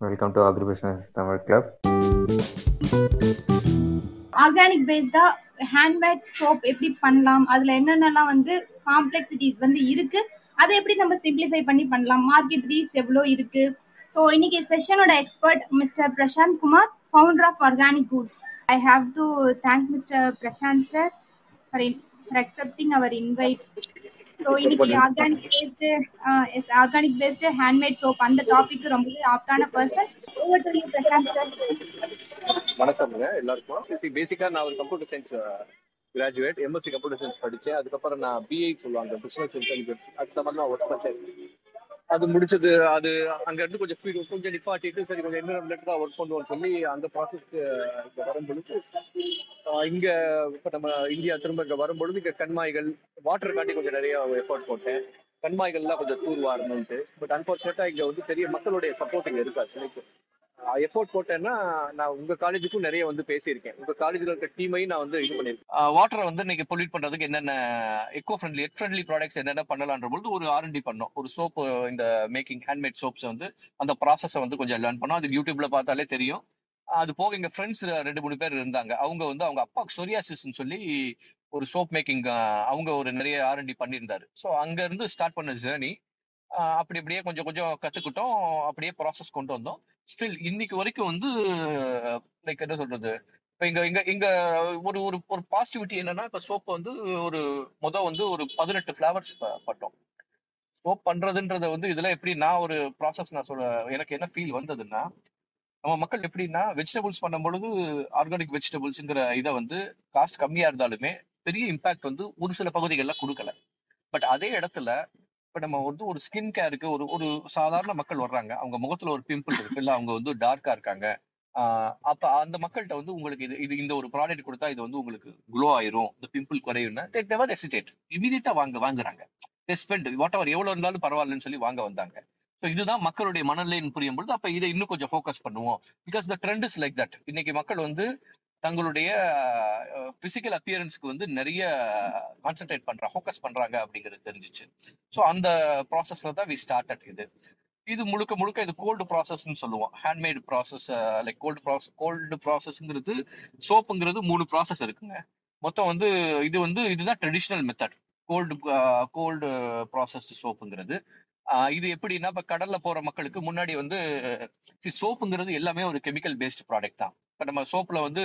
Welcome to அக்ரிபியூஷன்ஸ் Tamil club organic based handmade soap எப்படி பண்ணலாம்? அதுல என்னென்னலாம் வந்து காம்ப்ளெக்சிட்டிஸ் வந்து இருக்கு? அதை எப்படி நம்ம சிம்பிளிஃபை பண்ணி பண்ணலாம்? மார்க்கெட் ரீச் எவ்வளோ இருக்கு? ஸோ இன்னைக்கு செஷனோட expert mister Prashanth Kumar founder of organic goods I have to thank mister Prashanth sir for for accepting our invite so இன்னைக்கு organic based yes organic based handmade soap அந்த topic ரொம்பவே ஆப்டான person over to you Prashanth sir வணக்கம்ங்க எல்லாருக்கும். பேசிக்கா நான் ஒரு computer science graduate MSc computer science படிச்சேன். அதுக்கப்புறம் நான் பிஐ சொல்லுவாங்க பிசினஸ் இன்டெலிஜென்ஸ் அந்த மாதிரி நான் ஒர்க் பண்ணேன். அது முடிச்சது அது அங்க இருந்து கொஞ்சம் கொஞ்சம் நிப்பாட்டிட்டு சரி கொஞ்சம் என்ன ரிலேட்டடா ஒர்க் பண்ணுவோம்னு சொல்லி அந்த ப்ராசஸ்க்கு இங்க வரும்பொழுது ஆஹ் இங்க இப்ப நம்ம இந்தியா திரும்ப இங்க வரும்பொழுது இங்க கண்மாய்கள் வாட்டர் காட்டி கொஞ்சம் நிறைய எஃபோர்ட் போட்டேன். கண்மாய்கள்லாம் கொஞ்சம் தூர்வாரணும்ட்டு பட் அன்பார்ச்சுனேட்டா இங்க வந்து பெரிய மக்களுடைய சப்போர்ட் இங்க இருக்கு ஆக்சுவலி எஃபோர்ட் போட்டேன்னா நான் உங்க காலேஜுக்கும் நிறைய வந்து பேசியிருக்கேன். உங்க காலேஜ்ல இருக்க டீமையும் நான் வந்து இது பண்ணிருக்கேன் வாட்டரை வந்து இன்னைக்கு பொல்யூட் பண்றதுக்கு என்னென்ன எக்கோ ஃப்ரெண்ட்லி எட் ஃப்ரெண்ட்லி ப்ராடக்ட்ஸ் என்னென்ன பண்ணலான்ற பொழுது ஒரு ஆர்என்டி பண்ணோம். ஒரு சோப்பு இந்த மேக்கிங் ஹேண்ட்மேட் சோப்ஸ் வந்து அந்த ப்ராசஸை வந்து கொஞ்சம் லேர்ன் பண்ணோம். அது யூடியூப்ல பார்த்தாலே தெரியும். அது போக எங்க ஃப்ரெண்ட்ஸ் ரெண்டு மூணு பேர் இருந்தாங்க. அவங்க வந்து அவங்க அப்பா சொரியாசிஸ்ன்னு சொல்லி ஒரு சோப் மேக்கிங் அவங்க ஒரு நிறைய ஆர்என்டி பண்ணியிருந்தாரு. ஸோ அங்க இருந்து ஸ்டார்ட் பண்ண ஜேர்னி அப்படி அப்படியே கொஞ்சம் கொஞ்சம் கத்துக்கிட்டோம். அப்படியே ப்ராசஸ் கொண்டு வந்தோம். ஸ்டில் இன்னைக்கு வரைக்கும் வந்து லைக் என்ன சொல்றது? இப்ப இங்க இங்க இங்க ஒரு ஒரு ஒரு பாசிட்டிவிட்டி என்னன்னா இப்ப சோப் வந்து ஒரு முத வந்து ஒரு பதினெட்டு ஃபிளவர்ஸ் பட்டோம். சோப் பண்றதுன்றத வந்து இதுல எப்படி நான் ஒரு ப்ராசஸ் நான் சொல்ல எனக்கு என்ன ஃபீல் வந்ததுன்னா நம்ம மக்கள் எப்படின்னா வெஜிடபிள்ஸ் பண்ணும் பொழுது ஆர்கானிக் வெஜிடபிள்ஸ்ங்கிற இதை வந்து காஸ்ட் கம்மியா இருந்தாலுமே பெரிய இம்பாக்ட் வந்து ஒரு சில பகுதிகளில் கொடுக்கல. பட் அதே இடத்துல இப்ப நம்ம வந்து ஒரு ஸ்கின் கேருக்கு ஒரு ஒரு சாதாரண மக்கள் வர்றாங்க. அவங்க முகத்துல ஒரு பிம்பிள் இருக்கு இல்ல அவங்க வந்து டார்க்கா இருக்காங்க. ஆஹ் அப்ப அந்த மக்கள்கிட்ட வந்து உங்களுக்கு இது இது இந்த ஒரு ப்ராடக்ட் கொடுத்தா இது வந்து உங்களுக்கு க்ளோ ஆயிரும். இந்த பிம்பிள் குறையும்னா நெவர் எசிடேட் இமீடியட்டா வாங்க வாங்குறாங்க. ஸ்பெண்ட் வாட் அவர் எவ்வளவு இருந்தாலும் பரவாயில்லன்னு சொல்லி வாங்க வந்தாங்க. ஸோ இதுதான் மக்களுடைய மனநிலைன்னு புரியும் பொழுது அப்ப இதை இன்னும் கொஞ்சம் ஃபோக்கஸ் பண்ணுவோம். Because the trend is like that இன்னைக்கு மக்கள் வந்து தங்களுடைய பிசிக்கல் அப்பியரன்ஸ்க்கு வந்து நிறைய கான்சென்ட்ரேட் பண்றாங்க ஃபோக்கஸ் பண்றாங்க அப்படிங்கிறது தெரிஞ்சிச்சு. ஸோ அந்த ப்ராசஸ்ல தான் வி ஸ்டார்ட் அட் இது. இது முழுக்க முழுக்க இது கோல்டு ப்ராசஸ்ன்னு சொல்லுவோம். Handmade process like cold process cold ப்ராசஸ்ங்கிறது சோப்புங்கிறது மூணு ப்ராசஸ் இருக்குங்க. மொத்தம் வந்து இது வந்து இதுதான் traditional method cold cold processed சோப்புங்கிறது. இது எப்படின்னா இப்போ கடல்ல போற மக்களுக்கு முன்னாடி வந்து சோப்புங்கிறது எல்லாமே ஒரு கெமிக்கல் பேஸ்ட் ப்ராடக்ட் தான். இப்போ நம்ம சோப்பில் வந்து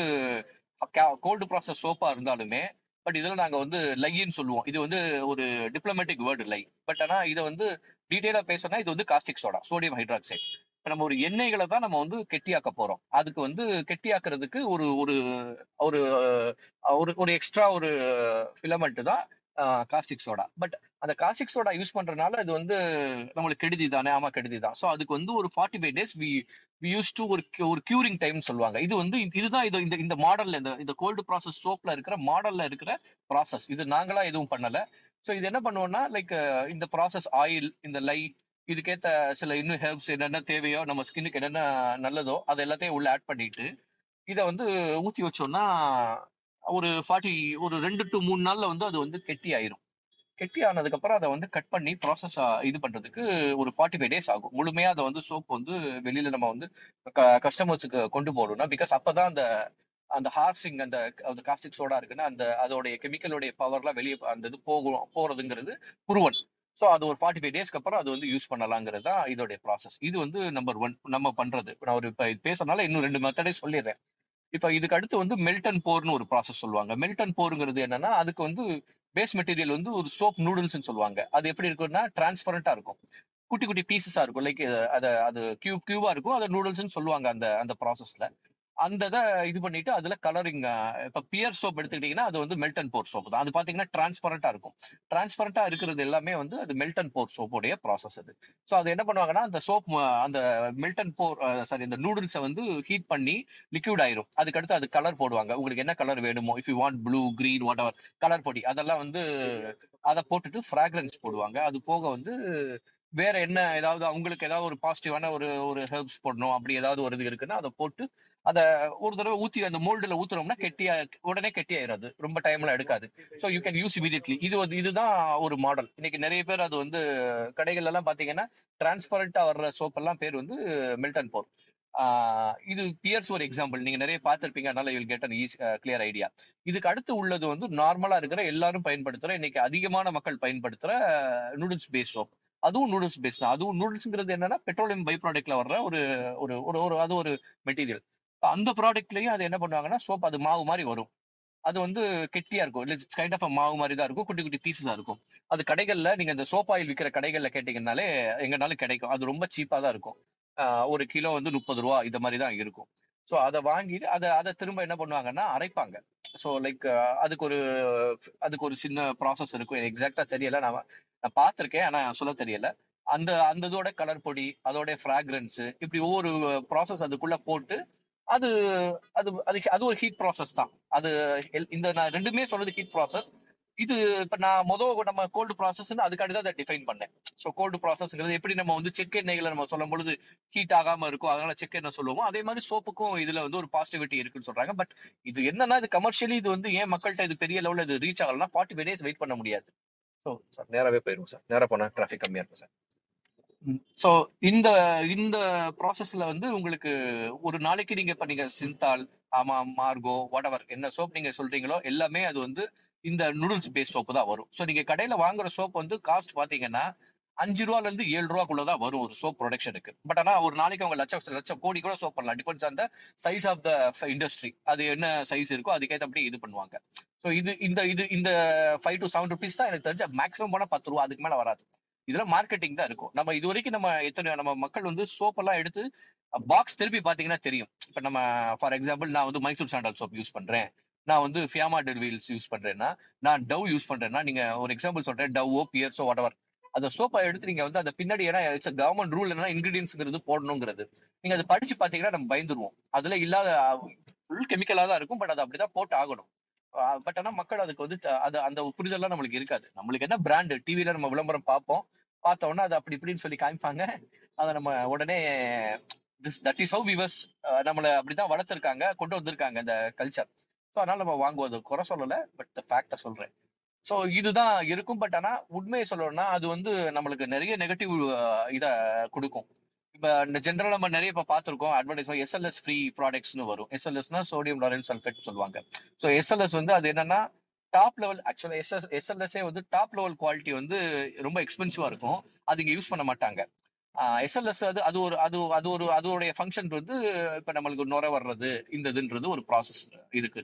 கோல்டு ப்ராசஸ் சோப்பாக இருந்தாலுமே பட் இதில் நாங்கள் வந்து லைன்னு சொல்லுவோம். இது வந்து ஒரு டிப்ளமேட்டிக் வேர்டு லை. பட் ஆனால் இதை வந்து டீட்டெயிலாக பேசணும்னா இது வந்து காஸ்டிக் சோடா சோடியம் ஹைட்ராக்சைடு இப்போ நம்ம ஒரு எண்ணெய்களை தான் நம்ம வந்து கெட்டியாக்க போகிறோம் அதுக்கு வந்து கெட்டியாக்குறதுக்கு ஒரு ஒரு ஒரு ஒரு ஒரு எக்ஸ்ட்ரா ஒரு ஃபிலமெண்ட் தான் காஸ்டிக் சோடா பட் அந்த காஸ்டிக் சோடா யூஸ் பண்றதுனால அது வந்து நம்மளுக்கு கெடுதி தானே ஆமா கெடுதி தான். ஸோ அதுக்கு வந்து ஒரு forty five days we use to ஒரு ஒரு கியூரிங் டைம் சொல்லுவாங்க. இது வந்து இதுதான் இது இந்த இந்த மாடல்ல இந்த இந்த கோல்டு ப்ராசஸ் சோப்ல இருக்கிற மாடல்ல இருக்கிற ப்ராசஸ் இது நாங்களா எதுவும் பண்ணல. ஸோ இது என்ன பண்ணுவோம்னா லைக் இந்த ப்ராசஸ் ஆயில் இந்த லை இதுக்கேத்த சில இன்னும் ஹெர்ப்ஸ் என்னென்ன தேவையோ நம்ம ஸ்கின்னுக்கு என்னென்ன நல்லதோ அது எல்லாத்தையும் உள்ள ஆட் பண்ணிட்டு இதை வந்து ஊற்றி வச்சோம்னா ஒரு ஃபார்ட்டி ஒரு ரெண்டு டு மூணு நாள்ல வந்து அது வந்து கெட்டி ஆயிரும். கெட்டி ஆனதுக்கு அப்புறம் அதை வந்து கட் பண்ணி ப்ராசஸ் இது பண்றதுக்கு ஒரு ஃபார்ட்டி ஃபைவ் டேஸ் ஆகும். முழுமையா அதை வந்து சோப் வந்து வெளியில நம்ம வந்து கஸ்டமர்ஸுக்கு கொண்டு போகணும்னா பிகாஸ் அப்பதான் அந்த அந்த ஹார்சிங் அந்த அந்த காஸ்டிக் சோடா இருக்குன்னா அந்த அதோடைய கெமிக்கலோடைய பவர்லாம் வெளியே அந்த இது போகும் போறதுங்கிறது புருவன் ஸோ அது ஒரு ஃபார்ட்டி ஃபைவ் டேஸ்க்கு அப்புறம் அது வந்து யூஸ் பண்ணலாங்கிறது தான் இதோடைய ப்ராசஸ் இது வந்து நம்பர் ஒன் நம்ம பண்றது. நான் ஒரு இப்போ பேசுறதுனால இன்னும் ரெண்டு மெத்தடே சொல்லிடுறேன். இப்ப இதுக்கு அடுத்து வந்து மெல்டன் போர்னு ஒரு ப்ராசஸ் சொல்லுவாங்க. மெல்டன் போருங்கிறது என்னன்னா அதுக்கு வந்து பேஸ் மெட்டீரியல் வந்து ஒரு சோப் நூடுல்ஸ்னு சொல்லுவாங்க. அது எப்படி இருக்கும்னா டிரான்ஸ்பரண்டா இருக்கும். குட்டி குட்டி பீசஸா இருக்கும். லைக் அதை அது கியூப் கியூபா இருக்கும். அதை நூடுல்ஸ்னு சொல்லுவாங்க அந்த அந்த ப்ராசஸ்ல அந்த இதை இது பண்ணிட்டு அதுல கலரிங் இப்ப பியர் சோப் எடுத்துக்கிட்டீங்கன்னா அது வந்து மெல்டன் போர் சோப் தான். அது பாத்தீங்கன்னா டிரான்ஸ்பரண்டா இருக்கும். டிரான்ஸ்பரண்டா இருக்கிறது எல்லாமே வந்து அது மெல்டன் போர் சோப்போடைய ப்ராசஸ் அது. ஸோ அது என்ன பண்ணுவாங்கன்னா அந்த சோப் அந்த மெல்டன் போர் சாரி இந்த நூடுல்ஸை வந்து ஹீட் பண்ணி லிக்விட் ஆயிரும். அதுக்கடுத்து அது கலர் போடுவாங்க. உங்களுக்கு என்ன கலர் வேணுமோ if you want blue green whatever colour பொடி அதெல்லாம் வந்து அதை போட்டுட்டு ஃப்ராக்ரன்ஸ் போடுவாங்க. அது போக வந்து வேற என்ன ஏதாவது அவங்களுக்கு ஏதாவது ஒரு பாசிட்டிவான ஒரு ஒரு ஹெர்ப்ஸ் போடணும் அப்படி ஏதாவது ஒரு இது இருக்குன்னா அதை போட்டு அதை ஒரு தடவை ஊத்தி அந்த மோல்டுல ஊத்துறோம்னா கெட்டியா உடனே கெட்டியாயிராது ரொம்ப டைம்ல எடுக்காது. So you can use immediately இது வந்து இதுதான் ஒரு மாடல் இன்னைக்கு நிறைய பேர் அது வந்து கடைகள் எல்லாம் பாத்தீங்கன்னா டிரான்ஸ்பரண்டா வர்ற சோப் எல்லாம் பேர் வந்து மில்டன் போர் இது பியர்ஸ் ஒரு எக்ஸாம்பிள் நீங்க நிறைய பார்த்திருப்பீங்க அதனால you'll get an easy clear idea இதுக்கு அடுத்து உள்ளது வந்து நார்மலா இருக்கிற எல்லாரும் பயன்படுத்துற இன்னைக்கு அதிகமான மக்கள் பயன்படுத்துற நூடுல்ஸ் பேஸ் சோப் அதுவும் நூடுல்ஸ் பேஸ் தான். அதுவும் நூடுல்ஸ்ங்கிறது என்னன்னா பெட்ரோலியம் பை ப்ராடக்ட்ல வர்ற ஒரு ஒரு ஒரு ஒரு அது ஒரு மெட்டீரியல் அந்த ப்ராடக்ட்லயும் அது என்ன பண்ணுவாங்கன்னா சோப் அது மாவு மாதிரி வரும். அது வந்து கெட்டியா இருக்கும். இல்லை கைண்ட் ஆஃப் மாவு மாதிரி தான் இருக்கும். குட்டி குட்டி பீசஸா இருக்கும். அது கடைகள்ல நீங்க இந்த சோப் ஆயில் விற்கிற கடைகள்ல கேட்டீங்கன்னாலே எங்கனாலும் கிடைக்கும். அது ரொம்ப சீப்பா தான் இருக்கும். ஒரு கிலோ வந்து முப்பது ரூபா இந்த மாதிரி தான் இருக்கும். ஸோ அதை வாங்கிட்டு அதை அதை திரும்ப என்ன பண்ணுவாங்கன்னா அரைப்பாங்க. ஸோ லைக் அதுக்கு ஒரு அதுக்கு ஒரு சின்ன ப்ராசஸ் இருக்கும். எக்ஸாக்டா தெரியல. நான் நான் பார்த்துருக்கேன் ஆனால் சொல்ல தெரியல. அந்த அந்த இதோட கலர் பொடி அதோட ஃப்ராக்ரன்ஸ் இப்படி ஒவ்வொரு ப்ராசஸ் அதுக்குள்ள போட்டு அது அது அது அது ஒரு ஹீட் ப்ராசஸ் தான். அது எல்- இந்த நான் ரெண்டுமே சொல்றது ஹீட் ப்ராசஸ் இது இப்ப நான் முதல் நம்ம கோல்டு ப்ராசஸ் அதுக்காண்டி தான் அதை டிஃபைன் பண்ணேன். ஸோ கோல்டு ப்ராசஸ்ங்கிறது எப்படி நம்ம வந்து செக் எண்ணெய்களை நம்ம சொல்லும் பொழுது ஹீட் ஆகாம இருக்கும் அதனால செக் எண்ணெய் சொல்லுவோம் அதே மாதிரி சோப்புக்கும் இதுல வந்து ஒரு பாசிட்டிவிட்டி இருக்குன்னு சொல்றாங்க. பட் இது என்னன்னா இது கமர்ஷியலி இது வந்து ஏன் மக்கள்கிட்ட இது பெரிய லெவல்ல இது ரீச் ஆகலன்னா ஃபார்ட்டி ஃபைவ் டேஸ் வெயிட் பண்ண முடியாது. ஸோ சார் நேராவே போயிடும் சார் நேரா போனா டிராஃபிக் கம்மியா இருக்கும் சார் ஸோ இந்த இந்த ப்ராசஸ்ல வந்து உங்களுக்கு ஒரு நாளைக்கு நீங்க இப்ப நீங்க சிந்தால் ஆமா மார்கோ whatever என்ன சோப் நீங்க சொல்றீங்களோ எல்லாமே அது வந்து இந்த நூடுல்ஸ் பேஸ் சோப்பு தான் வரும். ஸோ நீங்க கடையில வாங்குற சோப் வந்து காஸ்ட் பாத்தீங்கன்னா அஞ்சு ரூபால இருந்து ஏழு ரூபாக்குள்ள தான் வரும் ஒரு சோப் ப்ரொடக்ஷனுக்கு பட் ஆனா ஒரு நாளைக்கு அவங்க லட்சம் லட்சம் கோடி கூட சோப் பண்ணலாம். Depends on the size of the industry அது என்ன சைஸ் இருக்கோ அதுக்கேற்றபடி இது பண்ணுவாங்க. ஸோ இது இந்த இது இந்த ஃபைவ் டு செவன் ருபீஸ் தான் எனக்கு தெரிஞ்ச மேக்ஸிமம் போனால் பத்து ரூபா அதுக்கு மேலே வராது. இதுல மார்க்கெட்டிங் தான் இருக்கும். நம்ம இது வரைக்கும் நம்ம எத்தனை நம்ம மக்கள் வந்து சோப் எல்லாம் எடுத்து பாக்ஸ் திருப்பி பாத்தீங்கன்னா தெரியும். இப்ப நம்ம ஃபார் எக்ஸாம்பிள் நான் வந்து மைசூர் சாண்டல் சோப் யூஸ் பண்றேன். நான் வந்து ஃபியாமா டெர்வீல்ஸ் யூஸ் பண்றேன்னா நான் டவ் யூஸ் பண்றேன்னா நீங்க ஒரு எக்ஸாம்பிள் சொல்றேன் டவ்வோ பியர்ஸோ whatever. அந்த சோப்பை எடுத்து நீங்க வந்து அந்த பின்னாடி ஏன்னா இட்ஸ் கவர்மெண்ட் ரூல் என்ன இன்கிரீடியன்ஸ்ங்கிறது போடணுங்கிறது. நீங்க அதை படிச்சு பாத்தீங்கன்னா நம்ம பயந்துருவோம். அதுல இல்லாத ஃபுல் கெமிக்கலா தான் இருக்கும் பட் அது அப்படிதான் போட்டு ஆகணும். பட் ஆனா மக்கள் அதுக்கு வந்து அது அந்த புரிதல்லாம் நம்மளுக்கு இருக்காது. நம்மளுக்கு என்ன பிராண்டு டிவில நம்ம விளம்பரம் பார்ப்போம். பார்த்த உடனே அது அப்படி இப்படின்னு சொல்லி காமிப்பாங்க. அதை நம்ம உடனே this that is how we were நம்மளை அப்படிதான் வளர்த்துருக்காங்க கொண்டு வந்திருக்காங்க இந்த கல்ச்சர் ஸோ அதனால நம்ம வாங்குவது குறை சொல்லலை பட் ஃபேக்டை சொல்றேன். ஸோ இதுதான் இருக்கும் பட் ஆனால் உண்மையை சொல்லணும்னா அது வந்து நம்மளுக்கு நிறைய நெகட்டிவ் இதை கொடுக்கும். இப்போ இந்த ஜென்ரலாக நம்ம நிறைய இப்போ பார்த்துருக்கோம் அட்வர்டைஸ்மெண்ட் எஸ்எல்எஸ் ஃப்ரீ ப்ராடக்ட்ஸ்னு வரும். எஸ்எல்எஸ்னா சோடியம் லாரல் சல்ஃபேட் சொல்லுவாங்க. ஸோ எஸ்எல்எஸ் வந்து அது என்னன்னா டாப் லெவல் ஆக்சுவலாக எஸ்எஸ் எஸ்எல்எஸ்ஸே வந்து டாப் லெவல் குவாலிட்டி வந்து ரொம்ப எக்ஸ்பென்சிவாக இருக்கும். அது இங்கே யூஸ் பண்ண மாட்டாங்க. எஸ்எல்எஸ் அது அது ஒரு அது அது ஒரு அதோடைய ஃபங்க்ஷன் வந்து இப்போ நம்மளுக்கு நுர வர்றது இந்த இதுன்றது ஒரு ப்ராசஸ் இருக்கு.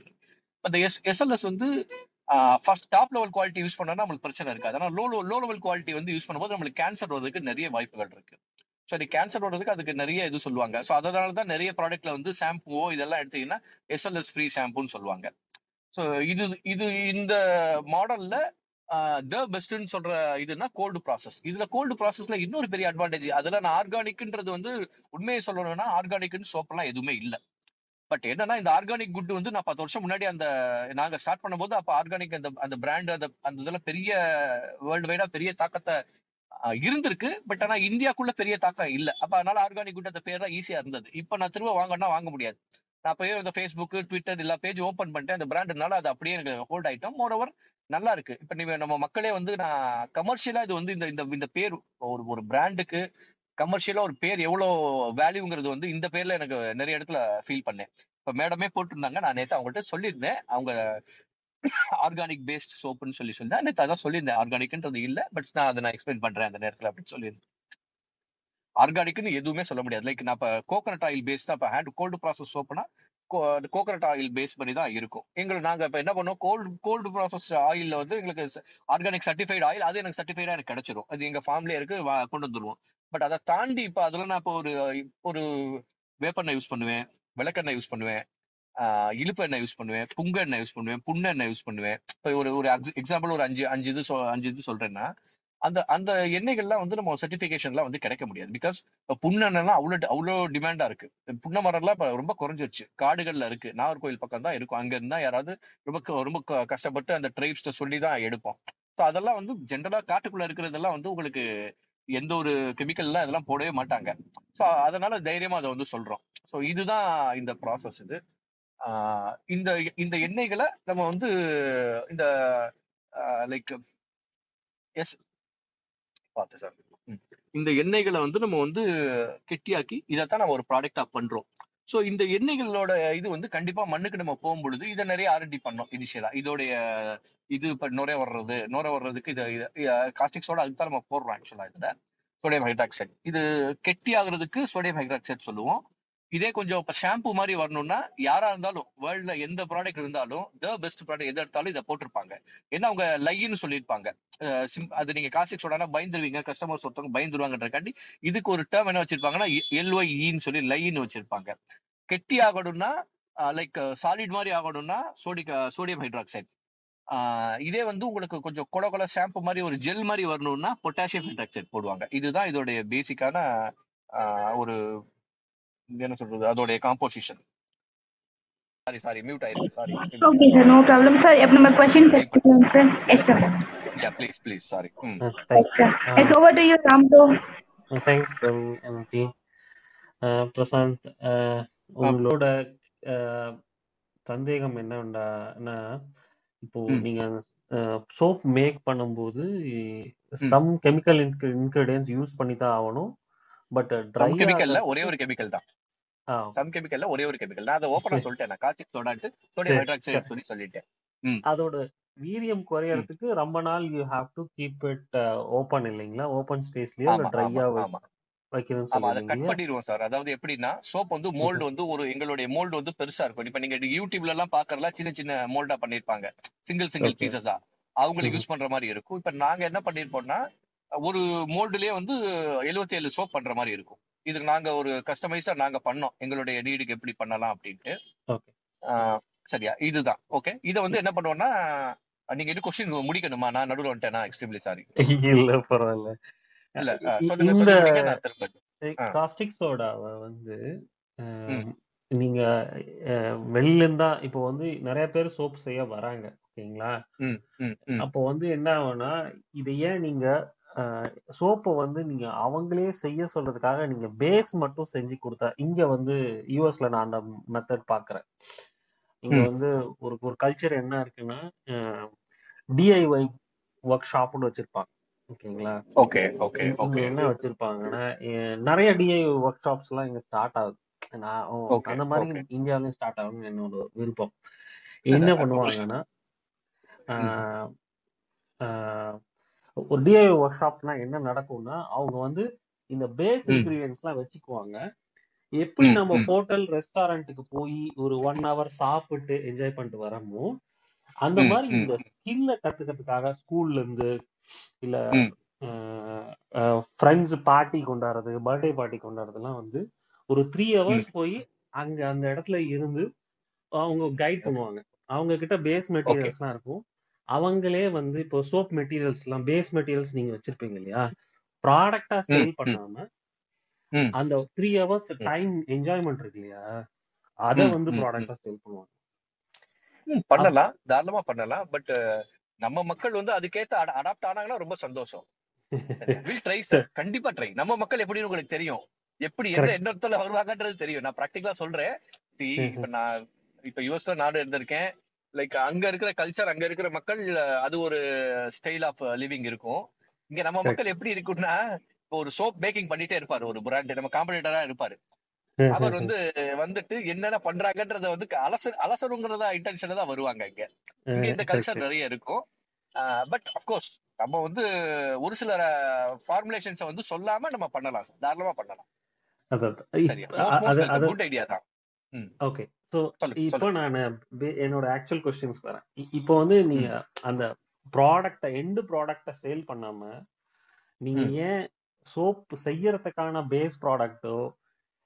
இந்த எஸ் எஸ்எல்எஸ் வந்து first top level quality use பண்ணா நம்மளுக்கு பிரச்சனை இருக்காது. ஆனால் லோ லோ லெவல் குவாலிட்டி வந்து யூஸ் பண்ணும்போது நம்மளுக்கு கேன்சர் வர்றதுக்கு நிறைய வாய்ப்புகள் இருக்கு. ஸோ அது கேன்சர் வர்றதுக்கு அதுக்கு நிறைய இது சொல்லுவாங்க. ஸோ அதனால தான் நிறைய ப்ராடக்ட்ல வந்து ஷாம்புவோ இதெல்லாம் எடுத்தீங்கன்னா எஸ்எல்எஸ் ஃப்ரீ ஷாம்புன்னு சொல்லுவாங்க. ஸோ இது இது இந்த மாடல்ல த பெஸ்ட்னு சொல்ற இதுனா கோல்டு ப்ராசஸ் இதுல கோல்டு ப்ராசஸ்ல இன்னொரு பெரிய அட்வான்டேஜ் அதுல நான் ஆர்கானிக்ன்றது வந்து உண்மையை சொல்லணும்னா ஆர்கானிக்னு சோப்பெல்லாம் எதுவுமே இல்லை. பட் என்னன்னா இந்த ஆர்கானிக் குட் வந்து நான் பத்து வருஷம் முன்னாடி அந்த நாங்க ஸ்டார்ட் பண்ணும்போது அப்ப ஆர்கானிக் அந்த அந்த பிராண்ட் அந்த அந்த இதெல்லாம் பெரிய வேர்ல்டு வைடா பெரிய தாக்கத்தை இருந்திருக்கு. பட் ஆனா இந்தியாக்குள்ள பெரிய தாக்கம் இல்ல. அப்ப அதனால ஆர்கானிக் குட் அந்த பேர் தான் ஈஸியா இருந்தது. இப்ப நான் திரும்ப வாங்கினா வாங்க முடியாது. நான் போய் இந்த ஃபேஸ்புக் ட்விட்டர் எல்லா பேஜ் ஓப்பன் பண்ணிட்டேன் அந்த பிராண்ட்னால அது அப்படியே எனக்கு ஹோல்ட் ஆயிட்டோம். மோர் ஓவர் நல்லா இருக்கு. இப்ப நீங்க நம்ம மக்களே வந்து நான் கமர்ஷியலா இது வந்து இந்த இந்த இந்த பேர் ஒரு ஒரு பிராண்டுக்கு கமர்ஷியலா ஒரு பேர் எவ்வளவு வேல்யூங்கிறது வந்து இந்த பேர்ல எனக்கு நிறைய இடத்துல ஃபீல் பண்ணேன். இப்ப மேடமே போட்டிருந்தாங்க. நான் நேத்து அவங்கள்ட்ட சொல்லியிருந்தேன். அவங்க ஆர்கானிக் பேஸ்ட் சோப்புன்னு சொல்லி சொல்லியிருந்தேன் நேற்று அதான் சொல்லியிருந்தேன். ஆர்கானிக்ன்றது இல்ல பட் நான் அதை நான் எக்ஸ்பிளைன் பண்றேன் அந்த நேரத்துல அப்படின்னு சொல்லியிருந்தேன். ஆர்கானிக்னு எதுவுமே சொல்ல முடியாது. லைக் நான் இப்போ கோகனட் ஆயில் பேஸ் தான் இப்போ ஹேண்ட் கோல்டு ப்ராசஸ் சோப்புனா கோகனட் ஆயில் பேஸ் பண்ணி தான் இருக்கும். எங்களுக்கு நாங்க இப்ப என்ன பண்ணோம்? கோல்டு கோல்டு ப்ராசஸ் ஆயில்ல வந்து எங்களுக்கு ஆர்கானிக் சர்டிஃபைடு ஆயில் அது எனக்கு சர்டிஃபைடா எனக்கு கிடைச்சிரும். அது எங்க ஃபார்ம்லயே இருக்கு கொண்டு வந்துருவோம். பட் அதை தாண்டி இப்போ அதில் நான் இப்போ ஒரு ஒரு வேப்பெண்ணெய் யூஸ் பண்ணுவேன் விளக்கெண்ணெய் யூஸ் பண்ணுவேன் இழுப்பு எண்ணெய் யூஸ் பண்ணுவேன் புங்க எண்ணெய் யூஸ் பண்ணுவேன் புண்ணெண்ணெய் யூஸ் பண்ணுவேன். இப்போ ஒரு ஒரு எக்ஸாம்பிள் ஒரு அஞ்சு அஞ்சு இது அஞ்சு இது சொல்றேன்னா அந்த அந்த எண்ணெய்கள்லாம் வந்து நம்ம சர்டிபிகேஷன்லாம் வந்து கிடைக்க முடியாது. பிகாஸ் புண்ணெண்ணெய்லாம் அவ்வளோ அவ்வளோ டிமாண்டா இருக்கு. புன்ன மரம்லாம் இப்போ ரொம்ப குறைஞ்சிருச்சு. காடுகள்ல இருக்கு. நாகர்கோயில் பக்கம் தான் இருக்கும். அங்க இருந்தா யாராவது ரொம்ப ரொம்ப க- கஷ்டப்பட்டு அந்த ட்ரைப்ஸ்ட சொல்லி தான் எடுப்போம். ஸோ அதெல்லாம் வந்து ஜென்ரலா காட்டுக்குள்ள இருக்கிறதெல்லாம் வந்து உங்களுக்கு எந்த ஒரு கெமிக்கல்லாம் இதெல்லாம் போடவே மாட்டாங்க. ஸோ அதனால தைரியமா அதை வந்து சொல்றோம். ஸோ இதுதான் இந்த ப்ராசஸ் இது. இந்த இந்த எண்ணெய்களை நம்ம வந்து இந்த லைக் எஸ் பார்த்து சார். இந்த எண்ணெய்களை வந்து நம்ம வந்து கெட்டியாக்கி இதைத்தான் நம்ம ஒரு ப்ராடக்டா பண்றோம். ஸோ இந்த எண்ணெய்களோட இது வந்து கண்டிப்பா மண்ணுக்கு நம்ம போகும்பொழுது இதை நிறைய ஆர்டி பண்ணோம் இனிஷியலா இதோடைய இது இப்ப நுரை வர்றது நுரை வர்றதுக்கு இது காஸ்டிக்ஸோட அதுக்கு தான் நம்ம போடுறோம் ஆக்சுவலா இதுல. சோடியம் ஹைட்ராக்சைடு இது கெட்டி ஆகுறதுக்கு சோடியம் ஹைட்ராக்சைடு சொல்லுவோம். இதே கொஞ்சம் இப்போ ஷாம்பு மாதிரி வரணும்னா யாரா இருந்தாலும் வேர்ல்ட்ல எந்த ப்ராடக்ட் இருந்தாலும் த பெஸ்ட் ப்ராடக்ட் எதை எடுத்தாலும் இதை போட்டிருப்பாங்க. ஏன்னா அவங்க லைன்னு சொல்லியிருப்பாங்க. அது நீங்க காஸ்டிக் சொன்னா பயந்துருவீங்க. கஸ்டமர்ஸ் ஒருத்தவங்க பயந்துருவாங்கன்றக்காண்டி இதுக்கு ஒரு டேர்ம் என்ன வச்சிருப்பாங்கன்னா எல்ஒய்இன்னு சொல்லி லைன்னு வச்சிருப்பாங்க. கெட்டி ஆகணும்னா லைக் சாலிட் மாதிரி ஆகணும்னா சோடி சோடியம் ஹைட்ராக்சைடு இதே வந்து உங்களுக்கு கொஞ்சம் கொல கொல ஷாம்பு மாதிரி ஒரு ஜெல் மாதிரி வரணும்னா பொட்டாசியம் ஹைட்ராக்சைடு போடுவாங்க. இதுதான் இதோடைய பேசிக்கான ஒரு என்ன சொல்றது? அதோடைய காம்போசிஷன் சாரி சாரி மியூட் ஆயிருக்கு sorry okay sir no problem sir இப்போ நம்ம Type எடுத்துக்கலாம் sir yes sir yeah please please sorry Uh, Uh, yes over to you uh, and team. Uh, Prashanth uh, உங்களோட uh, சந்தேகம் என்னன்னா இப்போ. நீங்க soap make பண்ணும்போது. சம் கெமிக்கல் இன்கிரீடியன்ஸ் யூஸ் பண்ணி தான் ஆகணும். பட் ட்ரை கெமிக்கல்ல ஒரே ஒரு கெமிக்கல் தான். சம் கெமிக்கல்ல ஒரே ஒரு கெமிக்கல் நான் அதை ஓப்பனா சொல்லிட்டேன் நான். காஸ்டிக் சோடான்ட்டு சோடியம் ஹைட்ராக்சைடு சொல்லி சொல்லிட்டேன். அதோட வீரியம். குறையறதுக்கு ரொம்ப நாள் you have to keep it open இல்லைங்களா? ஓப்பன் ஸ்பேஸ்லயோ ட்ரையா கட் பண்ணிடுவோம் சார் அதாவது எப்படின்னா சோப் வந்து மோல்டு வந்து ஒரு எங்களுடைய மோல்டு வந்து பெருசா இருக்கும். இப்ப நீங்க யூடியூப்ல எல்லாம் பாக்கறலாம் சின்ன சின்ன மோல்டா பண்ணிருப்பாங்க. சிங்கிள் சிங்கிள் பீசஸா அவங்களுக்கு யூஸ் பண்ற மாதிரி இருக்கும். இப்ப நாங்க என்ன பண்ணிருப்போம்னா ஒரு மோல்டுலயே வந்து 77 ஏழு சோப் பண்ற மாதிரி இருக்கும். இதுக்கு நாங்க ஒரு கஸ்டமைஸா நாங்க பண்ணோம். எங்களுடைய நீடுக்கு எப்படி பண்ணலாம் அப்படின்ட்டு. சரியா. இதுதான். ஓகே இதை வந்து என்ன பண்ணுவோம்னா நீங்க இது கொஸ்டின் முடிக்கணுமா? நான் நடுவில் வந்துட்டேனா. எக்ஸ்ட்ரீம்லி சாரி இல்ல பரவாயில்ல. இல்ல சொல்லுங்க காஸ்டிக் சோடாவை வந்து நீங்க வெளில இருந்தா இப்போ வந்து நிறைய பேர் சோப் செய்ய வராங்க. ஓகேங்களா? அப்போ வந்து என்ன ஆகும்னா இதை ஏன் நீங்க சோப்பை வந்து நீங்க அவங்களே செய்ய சொல்றதுக்காக நீங்க பேஸ் மட்டும் செஞ்சு கொடுத்தா இங்க வந்து யூஎஸ்ல நான் அந்த மெத்தட் பாக்குறேன் இங்க வந்து ஒரு ஒரு கல்ச்சர் என்ன இருக்குன்னா டிஐஒய் ஒர்க் ஷாப்னு வச்சிருப்பாங்க. ஓகேங்களா? Okay okay okay. என்ன வச்சிருப்பாங்கன்னா நிறைய டிஐ ஒர்க் ஷாப்ஸ் எல்லாம் இங்க ஸ்டார்ட் ஆகுது. நான் அந்த மாதிரி இந்தியாவிலயும் ஸ்டார்ட் ஆகணும்னு என்னோட விருப்பம். என்ன பண்ணுவாங்கன்னா ஒரு டிஐ ஒர்க் ஷாப்னா என்ன நடக்கும்னா அவங்க வந்து இந்த பேஸ் ம். இன்கிரீடியன்ஸ் எல்லாம் வச்சுக்குவாங்க. எப்படி நம்ம ஹோட்டல் ரெஸ்டாரண்ட்டுக்கு போய் ஒரு ஒன் ஹவர் சாப்பிட்டு என்ஜாய் பண்ணிட்டு வரமோ அந்த மாதிரி இந்த ஸ்கில்ல கத்துக்கிறதுக்காக ஸ்கூல்ல இருந்து இல்ல ஃப்ரெண்ட்ஸ் பார்ட்டி கொண்டாடுறது பர்த்டே பார்ட்டி கொண்டாடுறதுலாம் வந்து ஒரு த்ரீ ஹவர்ஸ் போய் அங்க அந்த இடத்துல இருந்து அவங்க கைட் பண்ணுவாங்க. அவங்க கிட்ட பேஸ் மெட்டீரியல்ஸ்லாம் இருக்கும். அவங்களே வந்து இப்போ சோப் மெட்டீரியல்ஸ் எல்லாம் பேஸ் மெட்டீரியல்ஸ் நீங்க வச்சிருப்பீங்க இல்லையா? ப்ராடக்டா சேல் பண்ணாம அந்த த்ரீ ஹவர்ஸ் டைம் என்ஜாய்மெண்ட் இருக்கு இல்லையா? அதை வந்து ப்ராடக்டா சேல் பண்ணுவாங்க. பண்ணலாம். தாராளமா பண்ணலாம். பட் நம்ம மக்கள் வந்து அதுக்கேத்த அடாப்ட் ஆனாங்கன்னா ரொம்ப சந்தோஷம். வில் ட்ரை சார் கண்டிப்பா ட்ரை நம்ம மக்கள் எப்படின்னு உங்களுக்கு தெரியும். எப்படி எந்த எண்ணத்துல வருவாங்கன்றது தெரியும். நான் ப்ராக்டிகலா சொல்றேன். இப்ப நான் இப்ப யூஎஸ்ல நாடு இருந்திருக்கேன். லைக் அங்க இருக்கிற கல்ச்சர் அங்க இருக்கிற மக்கள் அது ஒரு ஸ்டைல் ஆஃப் லிவிங் இருக்கும். இங்க நம்ம மக்கள் எப்படி இருக்கும்னா இப்போ ஒரு சோப் பேக்கிங் பண்ணிட்டே இருப்பாரு ஒரு பிராண்ட் நம்ம காம்படிட்டரா இருப்பாரு. அவர் வந்து வந்துட்டு என்னென்ன பண்றாங்கன்றத வந்து அலச அலசணுங்கிறதா இன்டென்ஷன்ல தான் வருவாங்க இங்க. இங்க இந்த கல்ச்சர் நிறைய இருக்கும். பட் அப்கோர்ஸ் நம்ம வந்து ஒரு சில ஃபார்முலேஷன்ஸை வந்து சொல்லாம நம்ம பண்ணலாம். தாராளமா பண்ணலாம். குட் ஐடியா தான். ஓகே ஸோ இப்போ. நான் என்னோட ஆக்சுவல் கொஸ்டின்ஸ் வரேன். இப்போ வந்து நீங்க அந்த ப்ராடக்டை எண்டு ப்ராடக்டை சேல் பண்ணாம நீங்க ஏன் சோப் செய்யறதுக்கான பேஸ் ப்ராடக்ட்டோ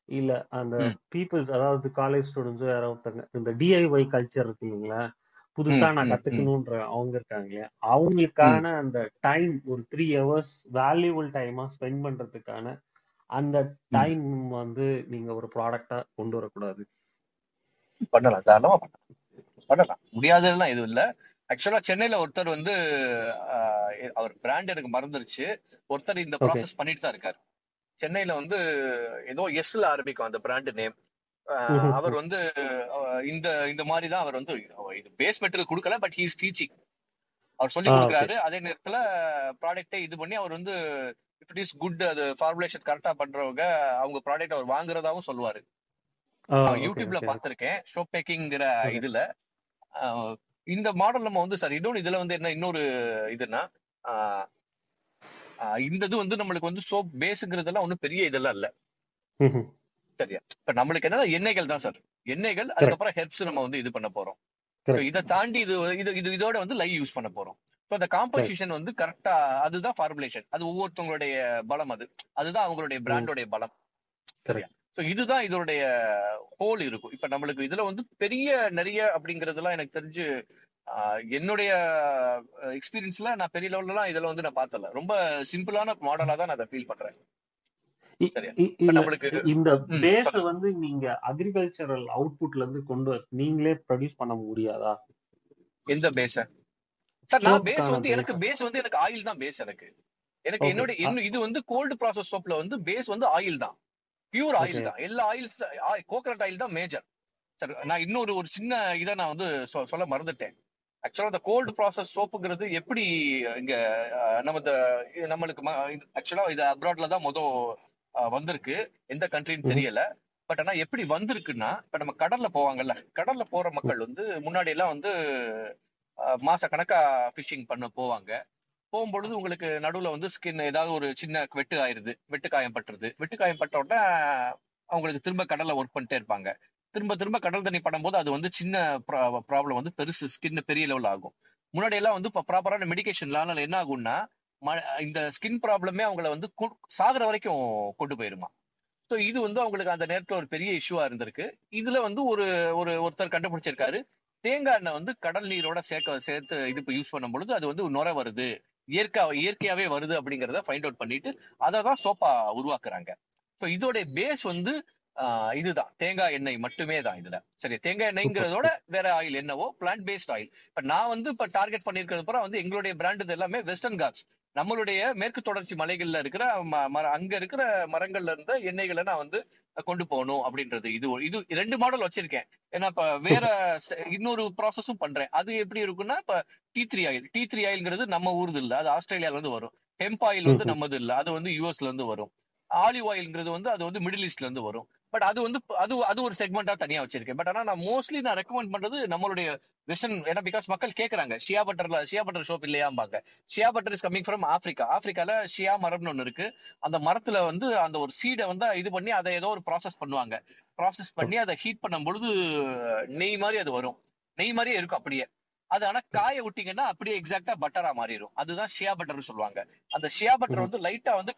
இல்ல அந்த பீப்புள்ஸ் அதாவது காலேஜ் ஸ்டூடெண்ட்ஸோ யாரோ ஒருத்தங்க இந்த டிஐஒய் கல்ச்சர் இருக்கு இல்லைங்களா? புதுசா நான் கத்துக்கணுன்ற அவங்க இருக்காங்க அவங்களுக்கான அந்த டைம் ஒரு த்ரீ ஹவர்ஸ் வேல்யூபிள் டைமா ஸ்பெண்ட் பண்றதுக்கான அந்த டைம் வந்து நீங்க ஒரு ப்ராடக்டா கொண்டு வரக்கூடாது. பண்ணலாம் தாராளமா பண்ணலாம். பண்ணலாம். முடியாதுலாம் எதுவும் இல்ல. ஆக்சுவலா சென்னையில ஒருத்தர் வந்து அவர் பிராண்ட் எனக்கு மறந்துருச்சு. ஒருத்தர் இந்த ப்ராசஸ் பண்ணிட்டு தான் இருக்காரு. சென்னையில வந்து ஏதோ எஸ்ல ஆரம்பிக்கும் அந்த பிராண்ட் நேம் அவர் வந்து இந்த இந்த மாதிரி தான் அவர் வந்து இது பேஸ் மெட்டீரியல் கொடுக்கல பட் ஹீஸ் டீச்சிங் அவர் சொல்லி கொடுக்குறாரு. அதே நேரத்துல ப்ராடக்ட்டை இது பண்ணி அவர் வந்து இஃப் இட் இஸ் குட் அது ஃபார்முலேஷன் கரெக்டா பண்றவங்க அவங்க ப்ராடக்ட் அவர் வாங்குறதாவும் சொல்லுவாரு. யூடியூப்ல ஓகே. பார்த்திருக்கேன். ஷோ பேக்கிங்கிற இதுல. இந்த மாடல் நம்ம வந்து சார் இன்னொன்னு இதுல வந்து என்ன இன்னொரு இதுன்னா இந்த இது வந்து நம்மளுக்கு வந்து சோப் பேஸுங்கிறதெல்லாம் ஒன்றும் பெரிய இதெல்லாம் இல்ல. சரியா? இப்ப நம்மளுக்கு என்ன எண்ணெய்கள் தான் சார் எண்ணெய்கள் அதுக்கப்புறம் ஹெர்ப்ஸ் நம்ம வந்து இது பண்ண போறோம். இதை தாண்டி இது இது இது இதோட வந்து லை யூஸ் பண்ண போறோம். ஸோ அந்த காம்போசிஷன் வந்து கரெக்டா அதுதான் ஃபார்முலேஷன் அது ஒவ்வொருத்தவங்களுடைய பலம் அது. அதுதான் அவங்களுடைய பிராண்டோடைய பலம். சரியா? ஸோ இதுதான் இதோடைய ஹோல் இருக்கும். இப்ப நம்மளுக்கு இதுல வந்து பெரிய நிறைய அப்படிங்கறதெல்லாம் எனக்கு தெரிஞ்சு என்னுடைய எக்ஸ்பீரியன்ஸ்ல நான் பெரிய லெவல்லாம் இதுல வந்து நான் பார்த்தல. ரொம்ப சிம்பிளான மாடலா தான் நான் அதை ஃபீல் பண்றேன். இந்த பேஸ வந்து நீங்க அக்ரிகல்ச்சரல் அவுட்புட்ல இருந்து கொண்டு நீங்களே ப்ரொடியூஸ் பண்ண முடியாதா? எந்த பேஸ சார் நான் பேஸ் வந்து எனக்கு பேஸ் வந்து எனக்கு ஆயில் தான் பேஸ் எனக்கு. எனக்கு ஓகே என்னோட இன்னும் இது வந்து கோல்டு ப்ராசஸ் சோப்ல வந்து பேஸ் வந்து ஆயில் தான். பியூர் ஆயில் தான். எல்லா ஆயில்ஸ் கோகனட் ஆயில் தான் மேஜர் சார் நான் இன்னொரு ஒரு சின்ன இதை நான் வந்து சொல்ல மறந்துட்டேன். ஆக்சுவலா இந்த கோல்டு ப்ராசஸ் சோப்புங்கிறது எப்படி இங்க இது நம்மளுக்கு ஆக்சுவலா இது அப்ராட்ல தான் மொதல் வந்திருக்கு. எந்த கண்ட்ரின்னு தெரியல. பட் ஆனா எப்படி வந்திருக்குன்னா இப்ப நம்ம கடல்ல போவாங்கல்ல கடல்ல போற மக்கள் வந்து முன்னாடி எல்லாம் வந்து மாச கணக்கா ஃபிஷிங் பண்ண போவாங்க. போகும்பொழுது உங்களுக்கு நடுவுல வந்து ஸ்கின் ஏதாவது ஒரு சின்ன வெட்டு ஆயிருது வெட்டு காயம் பட்டுருது. வெட்டு காயம் பட்ட உடனே அவங்களுக்கு திரும்ப கடலை ஒர்க் பண்ணிட்டே இருப்பாங்க. திரும்ப திரும்ப கடல் தண்ணி படும்போது அது வந்து சின்ன ப்ராப்ளம் வந்து பெருசு ஸ்கின் பெரிய லெவல் ஆகும். முன்னாடி எல்லாம் வந்து இப்போ ப்ராப்பரான மெடிகேஷன் என்ன ஆகும்னா ம- இந்த ஸ்கின் ப்ராப்ளமே அவங்கள வந்து சாகுற வரைக்கும் கொண்டு போயிருமா. ஸோ இது வந்து அவங்களுக்கு அந்த நேரத்தில் ஒரு பெரிய இஷ்யூவா இருந்திருக்கு. இதுல வந்து ஒரு ஒரு ஒருத்தர் கண்டுபிடிச்சிருக்காரு. தேங்காய் எண்ணெய் வந்து கடல் நீரோட சேர்க்க சேர்த்து இது யூஸ் பண்ணும் பொழுது அது வந்து நுர வருது. இயற்கை இயற்கையாவே வருது அப்படிங்கறத ஃபைண்ட் அவுட் பண்ணிட்டு அதை தான் சோப்பா உருவாக்குறாங்க. ஸோ இதோட பேஸ் வந்து இதுதான். தேங்காய் எண்ணெய் மட்டுமே தான் இதுல. சரி தேங்காய் எண்ணெய்ங்கிறதோட வேற ஆயில் என்னவோ பிளான்ட் பேஸ்ட் ஆயில் இப்ப நான் வந்து இப்ப டார்கெட் பண்ணிருக்கிறது பூரா வந்து எங்களுடைய பிராண்ட் இது எல்லாமே வெஸ்டர்ன் காட்ஸ் நம்மளுடைய மேற்கு தொடர்ச்சி மலைகள்ல இருக்கிற அங்க இருக்கிற மரங்கள்ல இருந்த எண்ணெய்களை நான் வந்து கொண்டு போகணும் அப்படின்றது. இது இது ரெண்டு மாடல் வச்சிருக்கேன். ஏன்னா இப்ப வேற இன்னொரு ப்ராசஸும் பண்றேன். அது எப்படி இருக்குன்னா இப்ப tea tree oil tea tree ஆயில்ங்கிறது நம்ம ஊருது இல்ல. அது ஆஸ்திரேலியால இருந்து வரும். ஹெம்ப் ஆயில் வந்து நம்மது இல்ல. அது வந்து யூஎஸ்ல இருந்து வரும். ஆலிவ் ஆயில்ங்கிறது வந்து அது வந்து மிடில் ஈஸ்ட்ல இருந்து வரும். பட் அது வந்து அது அது ஒரு செக்மெண்டா தனியா வச்சிருக்கேன். பட் ஆனா நான் மோஸ்ட்லி நான் ரெக்கமெண்ட் பண்றது நம்மளுடைய வெஸ்டர்ன் ஏன்னா பிகாஸ் மக்கள் கேக்குறாங்க ஷியா பட்டர்ல shea butter soap இல்லையாம்பாங்க. Shea butter is coming from Africa ஆஃப்ரிக்கால shea மரம்னு ஒண்ணு இருக்கு. அந்த மரத்துல வந்து அந்த ஒரு சீடை வந்து இது பண்ணி அதை ஏதோ ஒரு ப்ராசஸ் பண்ணுவாங்க. ப்ராசஸ் பண்ணி அதை ஹீட் பண்ணும் பொழுது நெய் மாதிரி அது வரும். நெய் மாதிரியே இருக்கும் அப்படியே. அது ஆனா காய விட்டீங்கன்னா அப்படியே எக்ஸாக்டா பட்டரா மாறிடும் அதுதான் ஷியா பட்டர்னு சொல்லுவாங்க. அந்த ஷியா பட்டர் வந்து லைட்டா வந்து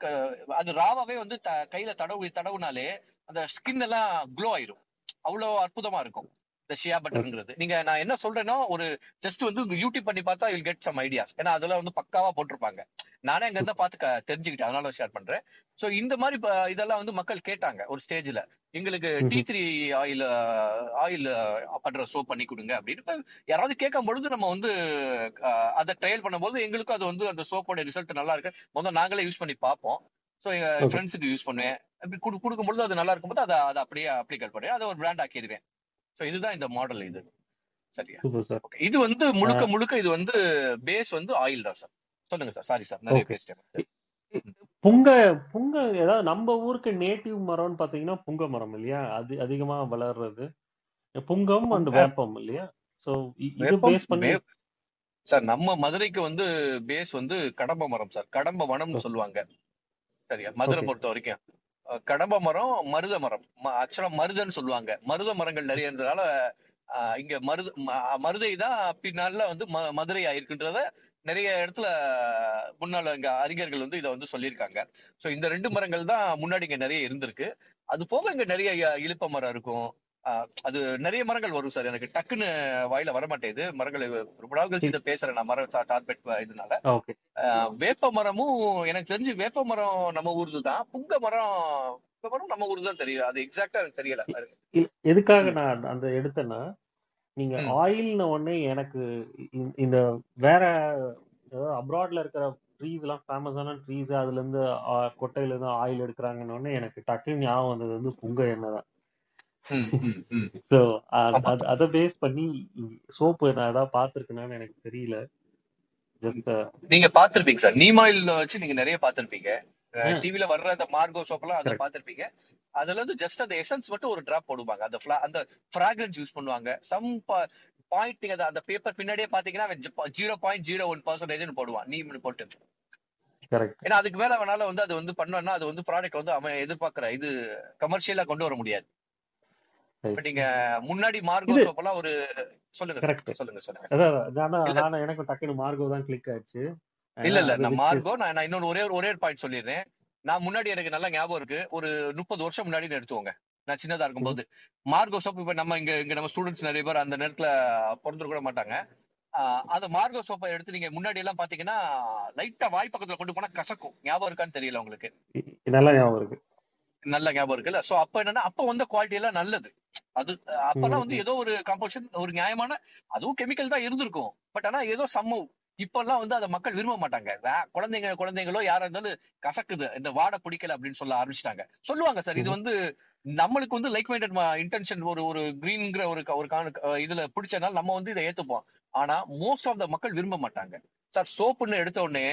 அது ராவாவே வந்து கையில தடவு தடவுனாலே அந்த ஸ்கின் எல்லாம் க்ளோ ஆயிரும். அவ்வளவு அற்புதமா இருக்கும் இந்த ஷியா பட்டர்ங்கிறது நீங்க நான் என்ன சொல்றேன்னா ஒரு ஜஸ்ட் வந்து யூடியூப் பண்ணி பார்த்தா யூல் கெட் சம் ஐடியாஸ் ஏன்னா அதெல்லாம் வந்து பக்காவா போட்டிருப்பாங்க. நானே அங்க இருந்தா பார்த்து க- தெரிஞ்சுக்கிட்டேன். அதனால ஷேர் பண்றேன். சோ இந்த மாதிரி இதெல்லாம் வந்து மக்கள் கேட்டாங்க ஒரு ஸ்டேஜ்ல எங்களுக்கு டி த்ரீ ஆயில் ஆயில் பண்ற சோப் பண்ணி கொடுங்க அப்படின்னு. யாராவது கேட்கும் பொழுது நம்ம வந்து அதை ட்ரையல் பண்ணும்போது எங்களுக்கும் அது வந்து அந்த சோப்போட ரிசல்ட் நல்லா இருக்கு. முதல்ல நாங்களே யூஸ் பண்ணி பார்ப்போம். ஸோ எங்க ஃப்ரெண்ட்ஸுக்கு யூஸ் பண்ணுவேன். அப்படி கொடு கொடுக்கும்பொழுது அது நல்லா இருக்கும்போது அதை அதை அப்படியே அப்ளிகேட் பண்ணுவேன். அதை ஒரு பிராண்ட் ஆக்கிடுவேன். ஸோ இதுதான் இந்த மாடல் இது. சரியா? இது வந்து முழுக்க முழுக்க இது வந்து பேஸ் வந்து ஆயில் தான் சார் சொல்லுங்க சார் சாரி சார் நிறைய பேசிட்டேன் புங்க புங்க ஏதாவது நம்ம ஊருக்கு நேட்டிவ் மரம்னு பாத்தீங்கன்னா புங்க மரம் இல்லையா? அது அதிகமா வளர்றது. புங்கம் அண்ட் வேப்பம் இல்லையா? சோ இது பேஸ் பண்ணி சார் நம்ம மதுரைக்கு வந்து பேஸ் வந்து கடம்ப மரம் சார். கடம்ப வனம்னு சொல்லுவாங்க. சரியா? மதுரை பொறுத்த வரைக்கும். கடம்ப மரம் மருத மரம். ஆக்சுவலா மருதன்னு சொல்லுவாங்க. மருத மரங்கள் நிறைய இருந்ததுனால அஹ் இங்க மருத மருதை தான் பின்னால வந்து மதுரை ஆயிருக்குன்றத நிறைய இடத்துல முன்னால இங்க அறிஞர்கள் வந்து இதை வந்து சொல்லியிருக்காங்க. சோ இந்த ரெண்டு மரங்கள் தான் முன்னாடி இங்க நிறைய இருந்திருக்கு. அது போக இங்க நிறைய இ- இலுப்ப மரம் இருக்கும். அது நிறைய மரங்கள் வரும் சார். எனக்கு டக்குன்னு வாயில வர மாட்டேங்குது மரங்கள் ரொம்ப நாள் கழிச்சு இதை பேசுறேன். நான் மரம் டார்பெட் இதனால. வேப்ப மரமும் எனக்கு தெரிஞ்சு வேப்ப மரம் நம்ம ஊருது தான். புங்க மரம் புங்க மரம் நம்ம ஊரு தான் தெரியும். அது எக்ஸாக்டா எனக்கு தெரியல. எதுக்காக நான் அந்த எடுத்தேன்னா நீங்க ஆயில்ன உடனே எனக்கு இந்த வேற அதாவது அப்ராட்ல இருக்கிற ட்ரீஸ் எல்லாம் ஃபேமஸான ட்ரீஸ் அதுல இருந்து கொட்டையில இருந்து ஆயில் எடுக்கிறாங்கன்னு உடனே எனக்கு டக்குன்னு ஞாபகம் வந்தது வந்து புங்க எண்ணெய் தான். ஸோ அது பேஸ் பண்ணி சோப்பு நான் ஏதாவது பார்த்துருக்கேனான்னு எனக்கு தெரியல. ஜஸ்ட் நீங்க பாத்திருப்பீங்க சார். நீம் ஆயில் வச்சு நீங்க நிறைய பாத்திருப்பீங்க டிவில வர்ற அந்த மார்கோ சோப் எல்லாம் அதை கரெக்ட் பாத்திருப்பீங்க அதுல இருந்து ஜஸ்ட் அந்த எசன்ஸ் மட்டும் ஒரு டிராப் போடுவாங்க. அந்த fla- அந்த ஃபிராக்ரன்ஸ் யூஸ் பண்ணுவாங்க. சம் பாயிண்ட் நீங்க அந்த- பேப்பர் பின்னாடியே பாத்தீங்கன்னா zero point zero one percentage போடுவான். நீம்னு போட்டு. கரெக்ட் ஏன்னா அதுக்கு மேல அவனால வந்து அது வந்து பண்ணோம்னா அது வந்து ப்ராடக்ட் வந்து அவன் எதிர்பார்க்கிற இது கமர்ஷியலா கொண்டு வர முடியாது. நீங்க முன்னாடி மார்கோ இது சோப் எல்லாம் ஒரு சொல்லுங்க சொல்லுங்க சொல்லுங்க எனக்கும் டக்குன்னு மார்கோ தான் கிளிக் ஆச்சு. இல்ல இல்ல. நான் மார்கோ நான் இன்னொரு ஒரே ஒரு ஒரே ஒரு பாயிண்ட் சொல்லிடுறேன். நான் முன்னாடி எனக்கு நல்லா ஞாபகம் இருக்கு. ஒரு முப்பது வருஷம் முன்னாடி எடுத்துவோங்க நான் சின்னதா இருக்கும்போது. மார்கோ சோப் இப்ப நம்ம இங்க இங்க நம்ம ஸ்டூடெண்ட்ஸ் நிறைய பேர் அந்த நேரத்துல பிறந்து கூட மாட்டாங்க. அந்த மார்கோ சோப்பை எடுத்து நீங்க முன்னாடி எல்லாம் பாத்தீங்கன்னா லைட்டா வாய் பக்கத்துல கொண்டு போனா கசக்கும். ஞாபகம் இருக்கான்னு தெரியல உங்களுக்கு. நல்லா ஞாபகம் இருக்கு. நல்ல ஞாபகம் இருக்குல்ல? சோ அப்ப என்னன்னா அப்ப வந்த குவாலிட்டி எல்லாம் நல்லது. அது அப்பெல்லாம் வந்து ஏதோ ஒரு கம்போசிஷன் ஒரு நியாயமான அதுவும் கெமிக்கல் தான் இருந்திருக்கும். பட் ஆனா ஏதோ சம்மவ் இப்பெல்லாம் வந்து அதை மக்கள் விரும்ப மாட்டாங்க. குழந்தைங்க குழந்தைங்களோ யாரா இருந்தாலும் கசக்குது. இந்த வாடை பிடிக்கல அப்படின்னு சொல்ல ஆரம்பிச்சிட்டாங்க. சொல்லுவாங்க சார் இது வந்து நம்மளுக்கு வந்து லைக் மைண்டட் இன்டென்ஷன் ஒரு ஒரு கிரீன்ங்கிற ஒரு ஒரு இதுல பிடிச்சனால நம்ம வந்து இதை ஏத்துப்போம். ஆனா மோஸ்ட் ஆஃப் த மக்கள் விரும்ப மாட்டாங்க. சார் சோப்புன்னு எடுத்த உடனே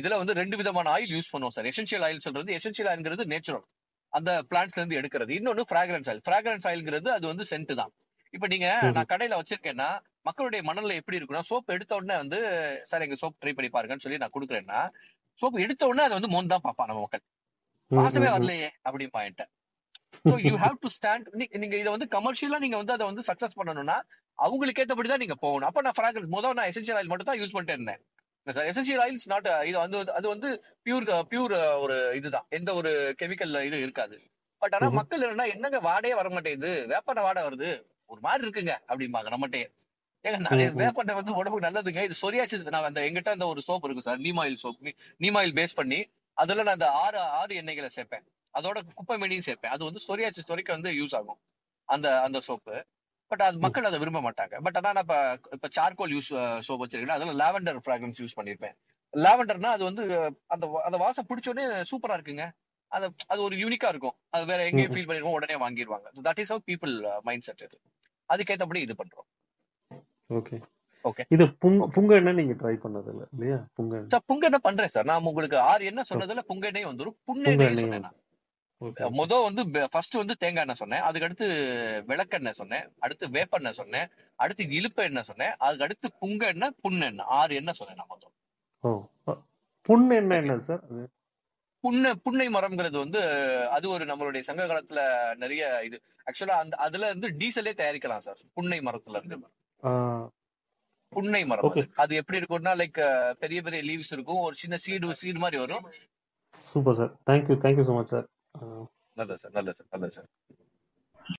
இதுல வந்து ரெண்டு விதமான ஆயில் யூஸ் பண்ணுவோம் சார். எசென்ஷியல் ஆயில் சொல்றது எசென்ஷியல் ஆயில்ங்கிறது நேச்சுரல் அந்த பிளான்ட்ஸ்ல இருந்து எடுக்கிறது. இன்னொன்னு ஃபிராக்ரன்ஸ் ஆயில் ஃபிராக்ரன்ஸ் ஆயில்ங்கிறது அது வந்து சென்ட் தான். இப்ப நீங்க நான் கடையில வச்சிருக்கேன்னா மக்களுடைய மனநிலை எப்படி இருக்குன்னா சோப் எடுத்த உடனே வந்து சார் எங்க சோப் ட்ரை பண்ணி பாருங்கன்னு சொல்லி நான் கொடுக்குறேன்னா சோப் எடுத்த உடனே அதை வந்து மோந்து தான் பார்ப்பான் நம்ம மக்கள். வாசமே வரலையே அப்படின்னு point so you have to stand நீங்க இதை வந்து கமர்ஷியலா நீங்க வந்து அதை வந்து சக்சஸ் பண்ணணும்னா அவங்களுக்கு ஏத்தபடி தான் நீங்க போகணும். அப்ப நான் ஃபிராக்ரன்ஸ் முதல் நான் எசென்ஷியல் ஆயில் மட்டும் தான் யூஸ் பண்ணிட்டு இருந்தேன். சார் எசென்ஷியல் ஆயில்ஸ் நாட் இது வந்து அது வந்து பியூர் பியூர் ஒரு இதுதான். எந்த ஒரு கெமிக்கல் இது இருக்காது. பட் ஆனா. மக்கள் என்னன்னா என்னங்க வாடையே வர மாட்டேங்குது? வேப்பன வாடை வருது? ஒரு மாதிரி இருக்குங்க அப்படிம்பாங்க நம்மகிட்டயே. ஏங்க நிறைய. வேப்பண்ணை வந்து உடம்புக்கு நல்லதுங்க. இது சொரியாசிஸ் நான் அந்த எங்கிட்ட அந்த ஒரு சோப் இருக்கு sir. Neem oil soap neem oil base பண்ணி அதுல நான் அந்த ஆறு ஆறு எண்ணெய்களை சேர்ப்பேன். அதோட குப்பை மெனியும் சேர்ப்பேன். அது வந்து சொரியாசிஸ் வரைக்கும் வந்து யூஸ் ஆகும். அந்த அந்த சோப்பு பட் அது மக்கள் அதை விரும்ப மாட்டாங்க. பட் ஆனா நான் இப்ப இப்ப சார்கோல் யூஸ் சோப் வச்சிருக்கேன். அதுல லாவெண்டர் ஃபிராக்ரன்ஸ் யூஸ் பண்ணிருப்பேன் லாவெண்டர்னா அது வந்து அந்த அந்த வாசம் பிடிச்ச உடனே சூப்பரா இருக்குங்க. அது அது ஒரு யூனிக்கா இருக்கும். அது வேற எங்கேயும். ஃபீல் பண்ணிருக்கோம் உடனே வாங்கிடுவாங்க that is how people mindset இது. அதுக்கேத்தபடி இது பண்றோம். ஓகே. ஓகே இது புங்க எண்ணெய் நீங்க ட்ரை பண்ணது இல்ல இல்லையா? புங்க சார் புங்க என்ன பண்றேன் சார் நான் உங்களுக்கு ஆறு என்ன சொன்னதுல புங்க எண்ணெய் வந்துரும். புண்ணெண்ணெய் எண்ணெயும் சொன்னேன் முத வந்து ஃபர்ஸ்ட் வந்து தேங்காய் எண்ணெய் சொன்னேன். அதுக்கு அடுத்து விளக்கெண்ணெய் சொன்னேன். அடுத்து வேப்பெண்ணெய் சொன்னேன். அடுத்து இழுப்ப எண்ணெய் சொன்னேன். அதுக்கு அடுத்து புங்க எண்ணெய் புண்ணெண்ணெய். ஆறு எண்ணெய் சொன்னேன் நான் மொத்தம் ஓ அ, புண் எண்ணெய் ஓகே என்ன சார் புண்ணை புன்னை மரம்ங்கிறது வந்து அது ஒரு நம்மளுடைய சங்க காலத்துல நிறைய இது. ஆக்சுவலா அந்த அதுல இருந்து டீசலே தயாரிக்கலாம் சார் புன்னை மரத்துல இருந்து. புன்னை மரம் அது. அது எப்படி இருக்கும்னா லைக் பெரிய பெரிய லீவ்ஸ் இருக்கும். ஒரு சின்ன சீடு சீடு மாதிரி வரும். Super sir thank you thank you so much sir நல்லது சார் நல்லது சார் நல்லது சார்